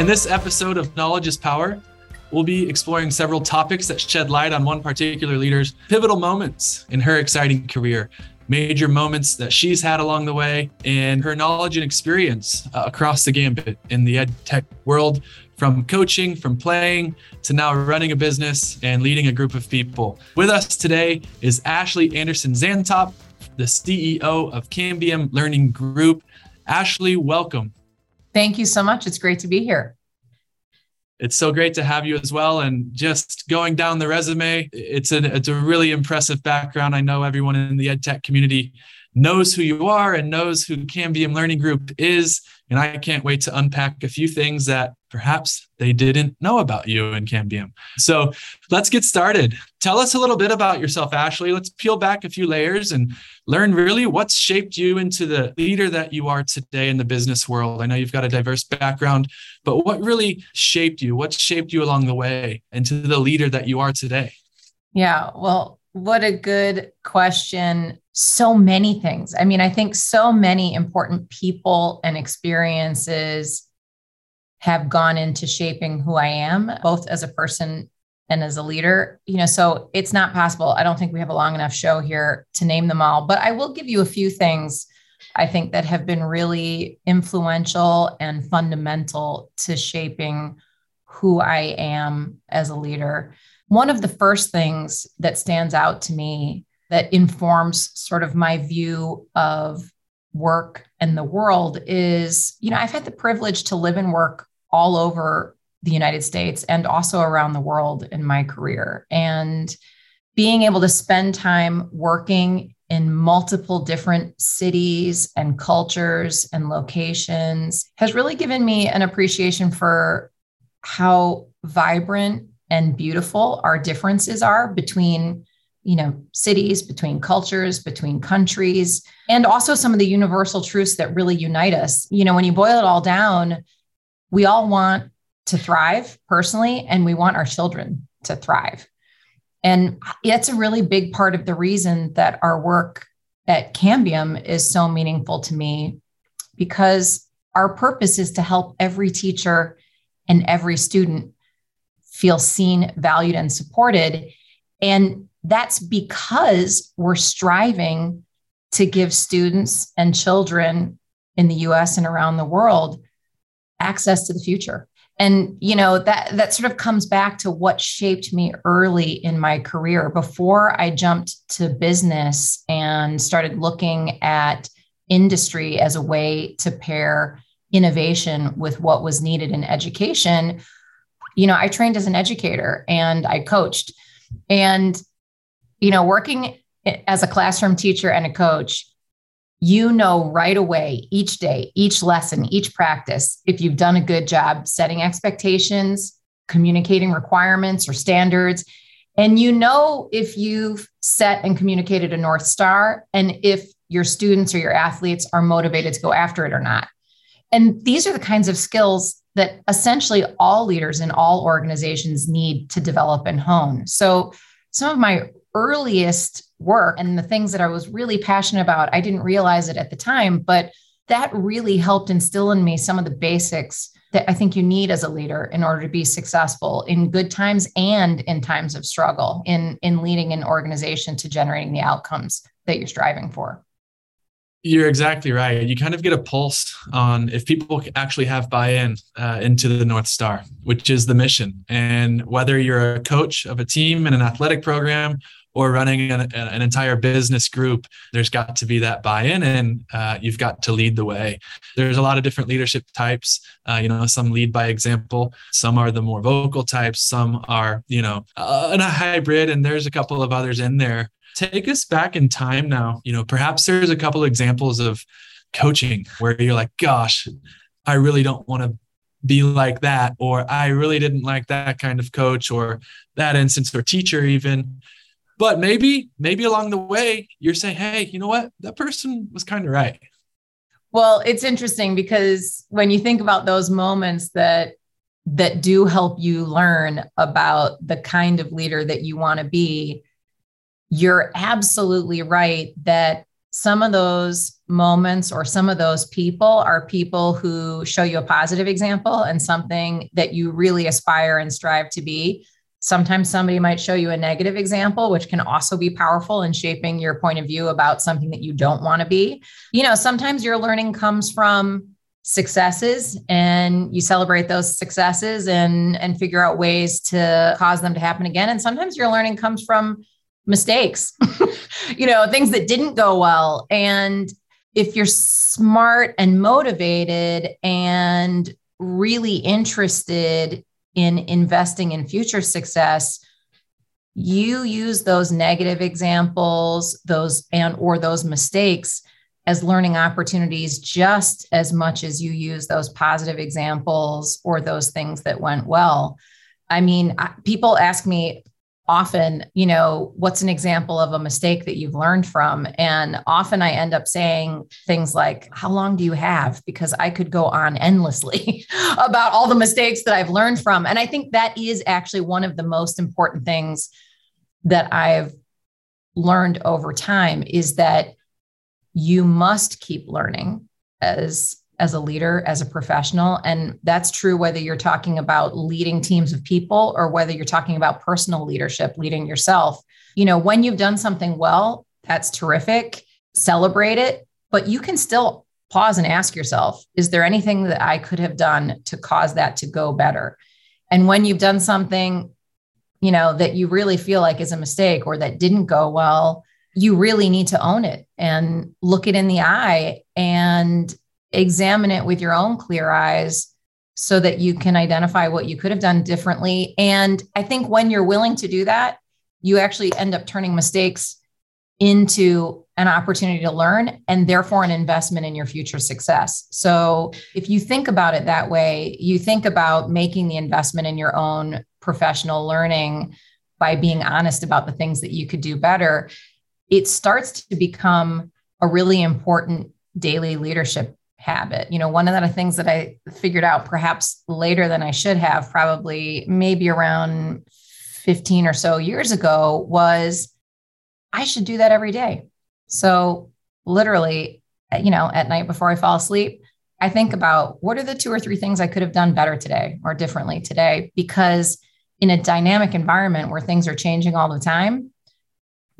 In this episode of Knowledge is Power, we'll be exploring several topics that shed light on one particular leader's pivotal moments in her exciting career, major moments that she's had along the way, and her knowledge and experience uh, across the gambit in the ed tech world from coaching, from playing to now running a business and leading a group of people. With us today is Ashley Andersen Zantop, the CEO of Cambium Learning Group. Ashley, welcome. Thank you so much. It's great to be here. It's so great to have you as well. And just going down the resume, it's a it's a really impressive background. I know everyone in the EdTech community knows who you are and knows who Cambium Learning Group is. And I can't wait to unpack a few things that perhaps they didn't know about you in Cambium. So let's get started. Tell us a little bit about yourself, Ashley. Let's peel back a few layers and learn really what's shaped you into the leader that you are today in the business world. I know you've got a diverse background, but what really shaped you? What shaped you along the way into the leader that you are today? Yeah, well, what a good question so many things. I mean, I think so many important people and experiences have gone into shaping who I am, both as a person and as a leader. You know, so it's not possible. I don't think we have a long enough show here to name them all, but I will give you a few things I think that have been really influential and fundamental to shaping who I am as a leader. One of the first things that stands out to me that informs sort of my view of work and the world is you know i've had the privilege to live and work all over the united states and also around the world in my career. And being able to spend time working in multiple different cities and cultures and locations has really given me an appreciation for how vibrant and beautiful our differences are between you know cities between cultures between countries and also some of the universal truths that really unite us. You know when you boil it all down we all want to thrive personally and we want our children to thrive. And it's a really big part of the reason that our work at cambium is so meaningful to me because our purpose is to help every teacher and every student feel seen valued and supported. And that's because we're striving to give students and children in the US and around the world access to the future. And you know that that sort of comes back to what shaped me early in my career before I jumped to business and started looking at industry as a way to pair innovation with what was needed in education. You know, I trained as an educator and I coached. And you know, working as a classroom teacher and a coach, you know right away, each day, each lesson, each practice, if you've done a good job setting expectations, communicating requirements or standards. And you know if you've set and communicated a North Star and if your students or your athletes are motivated to go after it or not. And these are the kinds of skills that essentially all leaders in all organizations need to develop and hone. So, some of my earliest work and the things that I was really passionate about. I didn't realize it at the time, but that really helped instill in me some of the basics that I think you need as a leader in order to be successful in good times and in times of struggle in, in leading an organization to generating the outcomes that you're striving for. You're exactly right. You kind of get a pulse on if people actually have buy in uh, into the North Star, which is the mission. And whether you're a coach of a team in an athletic program or running an, an, entire business group, there's got to be that buy-in, and uh, you've got to lead the way. There's a lot of different leadership types. Uh, you know, some lead by example. Some are the more vocal types. Some are, you know, uh, a hybrid, and there's a couple of others in there. Take us back in time now. You know, perhaps there's a couple examples of coaching where you're like, "Gosh, I really don't want to be like that," or "I really didn't like that kind of coach," or that instance or teacher even but maybe, maybe along the way, you're saying, hey, you know what? That person was kind of right. Well, it's interesting because when you think about those moments that that do help you learn about the kind of leader that you want to be, you're absolutely right that some of those moments or some of those people are people who show you a positive example and something that you really aspire and strive to be. Sometimes somebody might show you a negative example, which can also be powerful in shaping your point of view about something that you don't want to be. You know, sometimes your learning comes from successes and you celebrate those successes and and figure out ways to cause them to happen again and sometimes your learning comes from mistakes you know things that didn't go well and if you're smart and motivated and really interested in investing in future success you use those negative examples those and or those mistakes as learning opportunities just as much as you use those positive examples or those things that went well. I mean people ask me often, you know, what's an example of a mistake that you've learned from? And often I end up saying things like, How long do you have? Because I could go on endlessly about all the mistakes that I've learned from. And I think that is actually one of the most important things that I've learned over time is that you must keep learning as as a leader, as a professional. And that's true whether you're talking about leading teams of people or whether you're talking about personal leadership, leading yourself. You know, when you've done something well, that's terrific. Celebrate it, but you can still pause and ask yourself, is there anything that I could have done to cause that to go better? And when you've done something, you know, that you really feel like is a mistake or that didn't go well, you really need to own it and look it in the eye and examine it with your own clear eyes so that you can identify what you could have done differently. And I think when you're willing to do that, you actually end up turning mistakes into an opportunity to learn and therefore an investment in your future success. So if you think about it that way, you think about making the investment in your own professional learning by being honest about the things that you could do better, it starts to become a really important daily leadership habit. You know, one of the things that I figured out perhaps later than I should have, probably maybe around 15 or so years ago, was I should do that every day. So, literally, you know, at night before I fall asleep, I think about what are the two or three things I could have done better today or differently today? Because in a dynamic environment where things are changing all the time,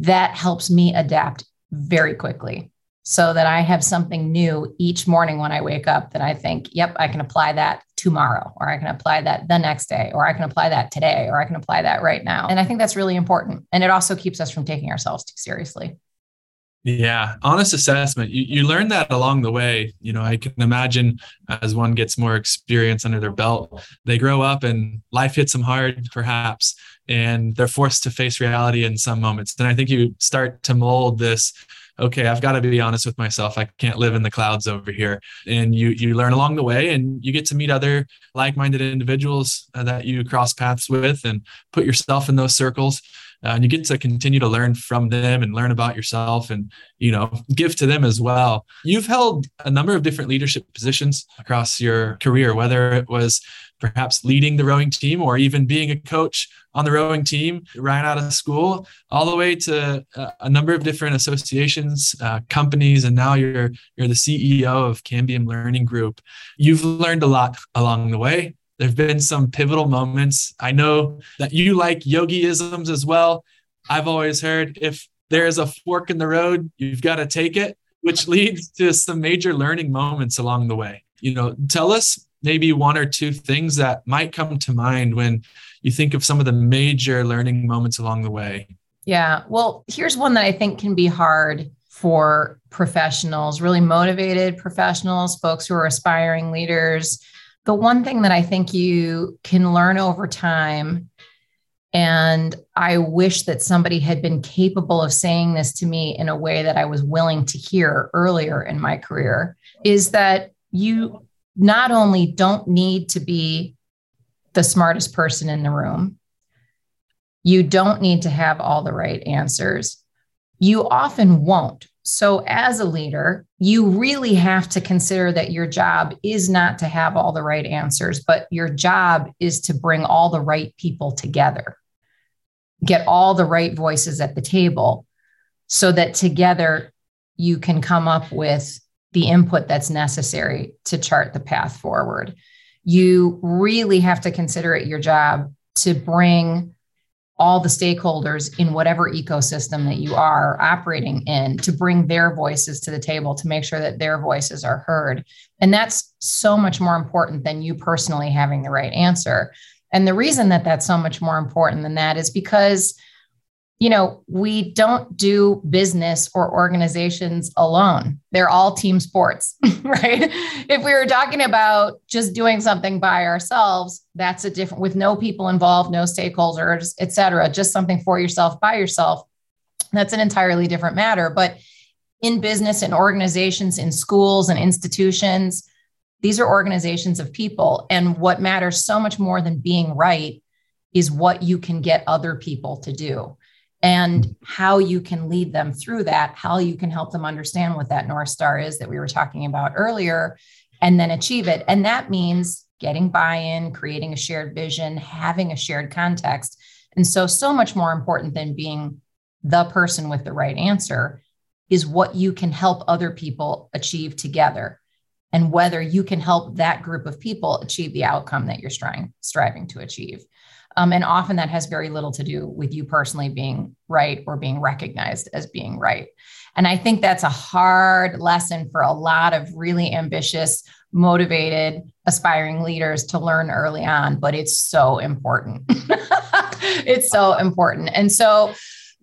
that helps me adapt very quickly so that I have something new each morning when I wake up that I think, yep, I can apply that tomorrow, or I can apply that the next day, or I can apply that today, or I can apply that right now. And I think that's really important. And it also keeps us from taking ourselves too seriously. Yeah, honest assessment. You, you learn that along the way. You know, I can imagine as one gets more experience under their belt, they grow up and life hits them hard, perhaps, and they're forced to face reality in some moments. And I think you start to mold this okay, I've got to be honest with myself. I can't live in the clouds over here. And you you learn along the way, and you get to meet other like-minded individuals uh, that you cross paths with, and put yourself in those circles. Uh, and you get to continue to learn from them and learn about yourself and you know give to them as well you've held a number of different leadership positions across your career whether it was perhaps leading the rowing team or even being a coach on the rowing team right out of school all the way to uh, a number of different associations uh, companies and now you're you're the ceo of cambium learning group. You've learned a lot along the way. There have been some pivotal moments. I know that you like yogiisms as well. I've always heard if there's a fork in the road you've got to take it which leads to some major learning moments along the way. You know tell us maybe one or two things that might come to mind when you think of some of the major learning moments along the way? Yeah. Well, here's one that I think can be hard for professionals, really motivated professionals, folks who are aspiring leaders. The one thing that I think you can learn over time, and I wish that somebody had been capable of saying this to me in a way that I was willing to hear earlier in my career, is that you not only don't need to be the smartest person in the room, you don't need to have all the right answers. You often won't. So, as a leader, you really have to consider that your job is not to have all the right answers, but your job is to bring all the right people together, get all the right voices at the table so that together you can come up with the input that's necessary to chart the path forward. You really have to consider it your job to bring all the stakeholders in whatever ecosystem that you are operating in to bring their voices to the table to make sure that their voices are heard. And that's so much more important than you personally having the right answer. And the reason that that's so much more important than that is because you know, we don't do business or organizations alone. They're all team sports, right? If we were talking about just doing something by ourselves, that's a different with no people involved, no stakeholders, et cetera, just something for yourself by yourself. That's an entirely different matter. But in business and organizations, in schools and institutions, these are organizations of people. And what matters so much more than being right is what you can get other people to do and how you can lead them through that, how you can help them understand what that North Star is that we were talking about earlier, and then achieve it. And that means getting buy in, creating a shared vision, having a shared context. And so, so much more important than being the person with the right answer is what you can help other people achieve together and whether you can help that group of people achieve the outcome that you're striving, striving to achieve. Um, and often that has very little to do with you personally being right or being recognized as being right. And I think that's a hard lesson for a lot of really ambitious, motivated, aspiring leaders to learn early on, but it's so important. it's so important. And so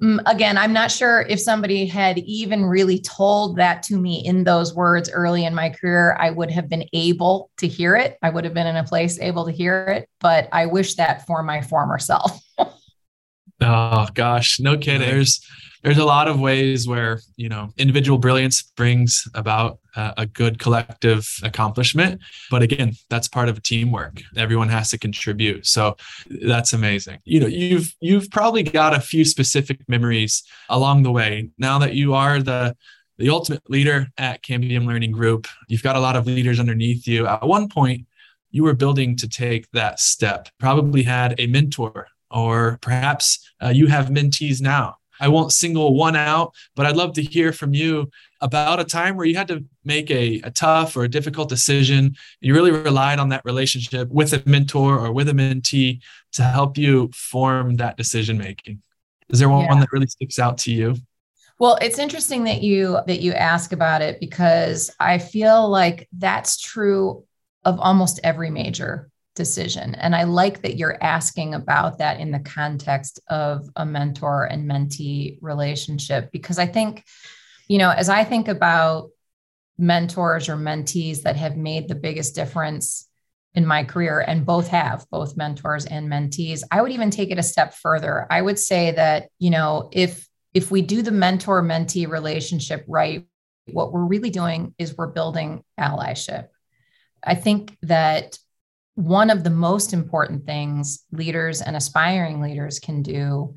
Mm, again, I'm not sure if somebody had even really told that to me in those words early in my career, I would have been able to hear it. I would have been in a place able to hear it, but I wish that for my former self. oh gosh, no kidding. There's there's a lot of ways where you know individual brilliance brings about uh, a good collective accomplishment. But again that's part of teamwork. Everyone has to contribute. So that's amazing. You know you've you've probably got a few specific memories along the way. Now that you are the the ultimate leader at cambium learning group you've got a lot of leaders underneath you. At one point you were building to take that step. Probably had a mentor or perhaps uh, you have mentees now I won't single one out, but I'd love to hear from you about a time where you had to make a, a tough or a difficult decision. You really relied on that relationship with a mentor or with a mentee to help you form that decision making. Is there one, yeah. one that really sticks out to you? Well, it's interesting that you that you ask about it because I feel like that's true of almost every major decision. And I like that you're asking about that in the context of a mentor and mentee relationship, because I think, you know, as I think about mentors or mentees that have made the biggest difference in my career, and both have, both mentors and mentees, I would even take it a step further. I would say that, you know, if if we do the mentor mentee relationship right, what we're really doing is we're building allyship. I think that one of the most important things leaders and aspiring leaders can do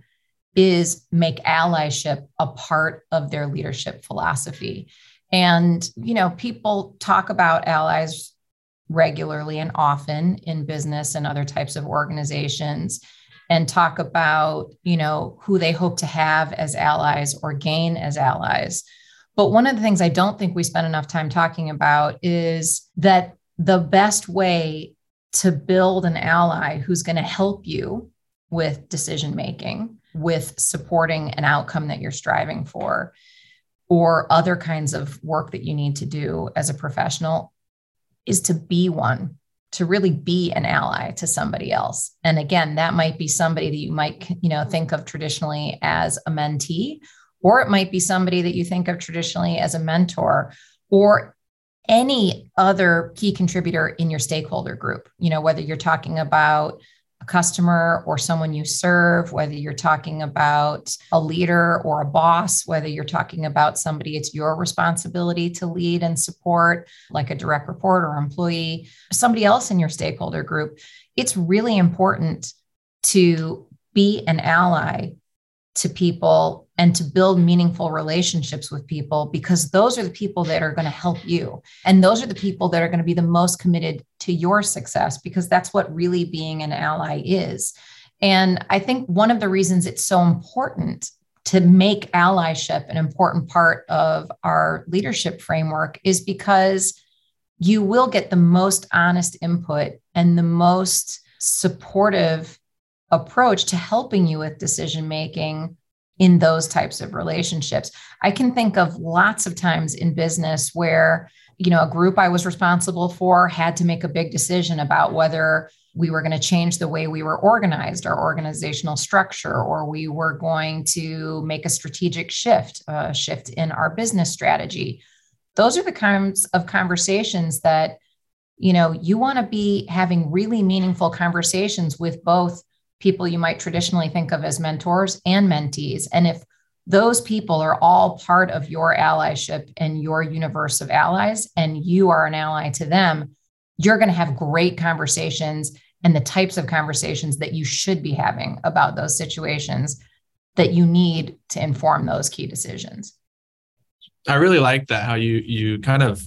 is make allyship a part of their leadership philosophy. And, you know, people talk about allies regularly and often in business and other types of organizations and talk about, you know, who they hope to have as allies or gain as allies. But one of the things I don't think we spend enough time talking about is that the best way to build an ally who's going to help you with decision making, with supporting an outcome that you're striving for, or other kinds of work that you need to do as a professional is to be one to really be an ally to somebody else. And again that might be somebody that you might you know think of traditionally as a mentee or it might be somebody that you think of traditionally as a mentor or any other key contributor in your stakeholder group you know whether you're talking about a customer or someone you serve whether you're talking about a leader or a boss whether you're talking about somebody it's your responsibility to lead and support like a direct report or employee somebody else in your stakeholder group. It's really important to be an ally to people and to build meaningful relationships with people because those are the people that are going to help you. And those are the people that are going to be the most committed to your success because that's what really being an ally is. And I think one of the reasons it's so important to make allyship an important part of our leadership framework is because you will get the most honest input and the most supportive approach to helping you with decision making in those types of relationships. I can think of lots of times in business where, you know, a group I was responsible for had to make a big decision about whether we were going to change the way we were organized, our organizational structure, or we were going to make a strategic shift, a shift in our business strategy. Those are the kinds of conversations that, you know, you want to be having really meaningful conversations with both people you might traditionally think of as mentors and mentees. And if those people are all part of your allyship and your universe of allies, and you are an ally to them, you're going to have great conversations and the types of conversations that you should be having about those situations that you need to inform those key decisions. I really like that how you you kind of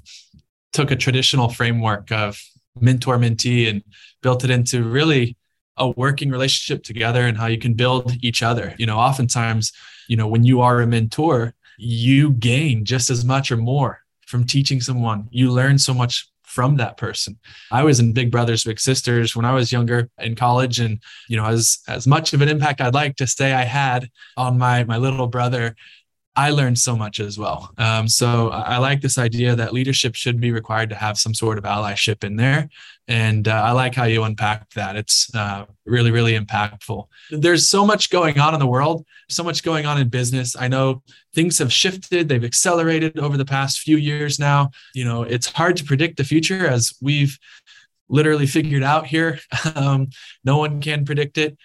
took a traditional framework of mentor mentee and built it into really a working relationship together and how you can build each other. You know, oftentimes, you know, when you are a mentor, you gain just as much or more from teaching someone. You learn so much from that person. I was in Big Brothers Big Sisters when I was younger in college and you know as as much of an impact I'd like to say I had on my my little brother I learned so much as well. Um, so I, like this idea that leadership should be required to have some sort of allyship in there. And uh, I like how you unpack that. It's uh, really, really impactful. There's so much going on in the world, so much going on in business. I know things have shifted, they've accelerated over the past few years now. You know, it's hard to predict the future as we've literally figured out here. Um, no one can predict it.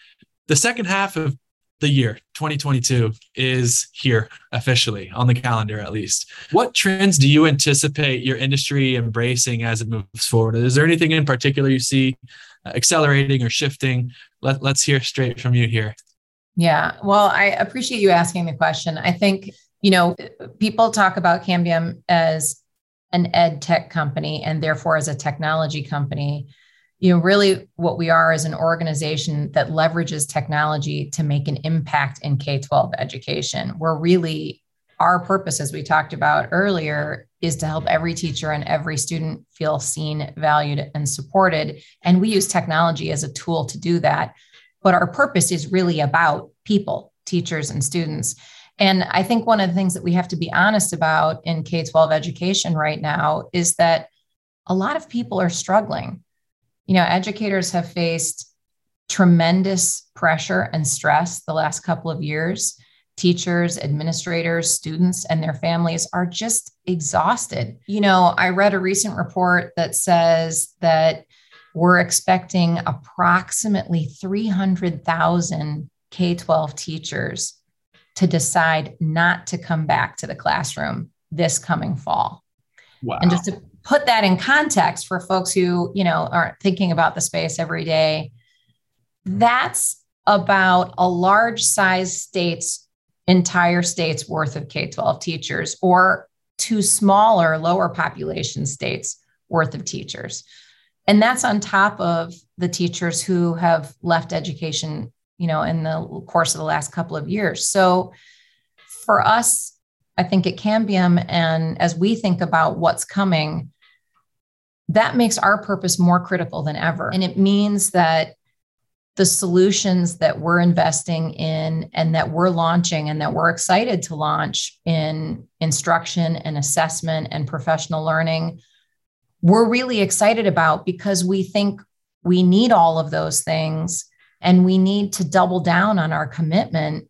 The second half of the year 2022 is here officially on the calendar at least. What trends do you anticipate your industry embracing as it moves forward? Is there anything in particular you see uh, accelerating or shifting? Let, let's hear straight from you here. Yeah well i appreciate you asking the question. I think you know people talk about cambium as an ed tech company and therefore as a technology company you know really what we are is an organization that leverages technology to make an impact in k-12 education. We're really our purpose as we talked about earlier is to help every teacher and every student feel seen valued and supported. And we use technology as a tool to do that. But our purpose is really about people teachers and students. And i think one of the things that we have to be honest about in k-12 education right now is that a lot of people are struggling you know, educators have faced tremendous pressure and stress the last couple of years. Teachers, administrators, students, and their families are just exhausted. You know, I read a recent report that says that we're expecting approximately 300,000 K 12 teachers to decide not to come back to the classroom this coming fall. Wow. And just to put that in context for folks who, you know, aren't thinking about the space every day, that's about a large size state's entire state's worth of K 12 teachers or two smaller, lower population states worth of teachers. And that's on top of the teachers who have left education, you know, in the course of the last couple of years. So for us, I think at Cambium, and as we think about what's coming, that makes our purpose more critical than ever. And it means that the solutions that we're investing in and that we're launching and that we're excited to launch in instruction and assessment and professional learning, we're really excited about because we think we need all of those things and we need to double down on our commitment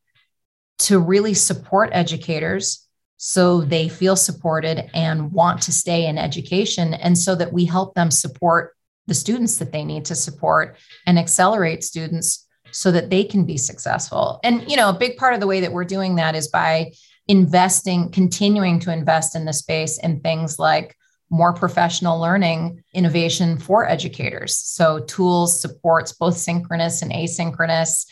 to really support educators so they feel supported and want to stay in education and so that we help them support the students that they need to support and accelerate students so that they can be successful. And you know a big part of the way that we're doing that is by investing continuing to invest in the space in things like more professional learning innovation for educators. So tools supports both synchronous and asynchronous.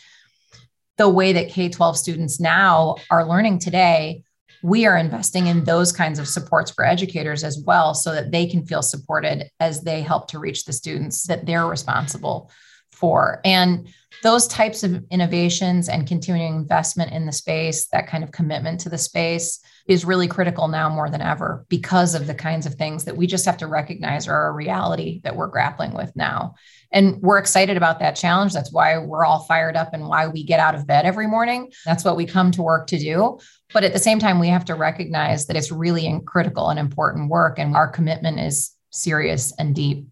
The way that k-12 students now are learning today we are investing in those kinds of supports for educators as well so that they can feel supported as they help to reach the students that they're responsible for. And those types of innovations and continuing investment in the space, that kind of commitment to the space is really critical now more than ever because of the kinds of things that we just have to recognize are a reality that we're grappling with now. And we're excited about that challenge. That's why we're all fired up and why we get out of bed every morning. That's what we come to work to do. But at the same time, we have to recognize that it's really critical and important work, and our commitment is serious and deep.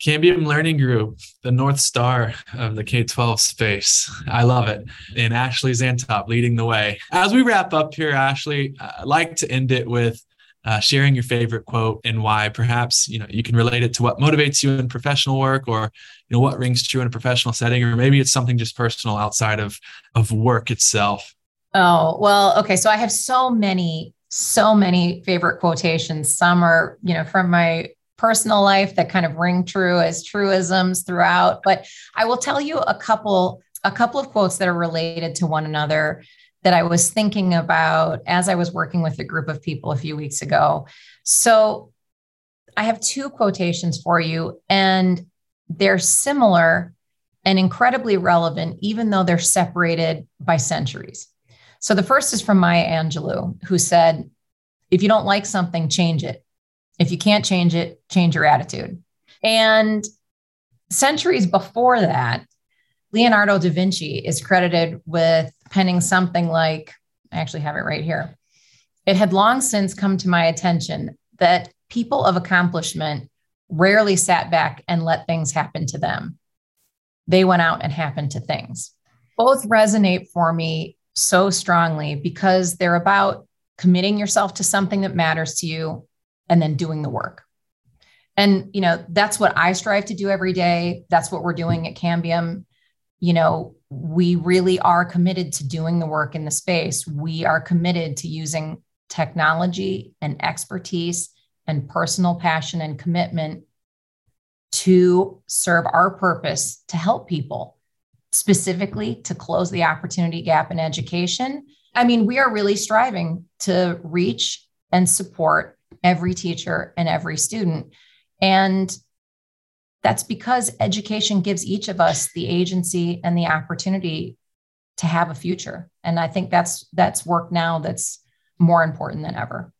Cambium Learning Group, the North Star of the K 12 space. I love it. And Ashley Zantop leading the way. As we wrap up here, Ashley, I'd like to end it with uh, sharing your favorite quote and why. Perhaps you know you can relate it to what motivates you in professional work, or you know what rings true in a professional setting, or maybe it's something just personal outside of of work itself. Oh well, okay. So I have so many, so many favorite quotations. Some are you know from my personal life that kind of ring true as truisms throughout. But I will tell you a couple a couple of quotes that are related to one another that I was thinking about as I was working with a group of people a few weeks ago. So I have two quotations for you, and they're similar and incredibly relevant, even though they're separated by centuries. So the first is from Maya Angelou, who said, If you don't like something, change it. If you can't change it, change your attitude. And centuries before that, Leonardo da Vinci is credited with penning something like, I actually have it right here. It had long since come to my attention that people of accomplishment rarely sat back and let things happen to them. They went out and happened to things. Both resonate for me so strongly because they're about committing yourself to something that matters to you and then doing the work. And you know, that's what I strive to do every day. That's what we're doing at Cambium. You know, we really are committed to doing the work in the space. We are committed to using technology and expertise and personal passion and commitment to serve our purpose to help people, specifically to close the opportunity gap in education. I mean, we are really striving to reach and support every teacher and every student. And that's because education gives each of us the agency and the opportunity to have a future. And I think that's that's work now that's more important than ever.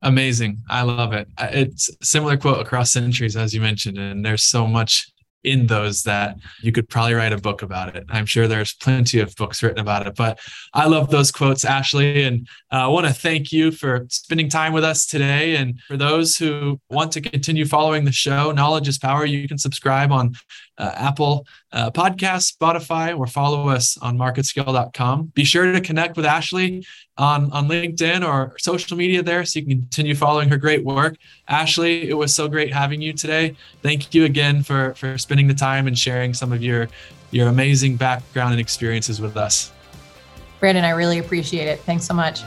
Amazing. I love it. Uh, it's similar quote across centuries, as you mentioned, and there's so much in those that you could probably write a book about it. I'm sure there's plenty of books written about it, but I love those quotes, Ashley. And uh, I want to thank you for spending time with us today. And for those who want to continue following the show, Knowledge is Power, you can subscribe on uh, Apple uh, Podcast, Spotify, or follow us on marketscale.com. Be sure to connect with Ashley on, on LinkedIn or social media there so you can continue following her great work. Ashley, it was so great having you today. Thank you again for, for spending the time and sharing some of your, your amazing background and experiences with us. Brandon, I really appreciate it. Thanks so much.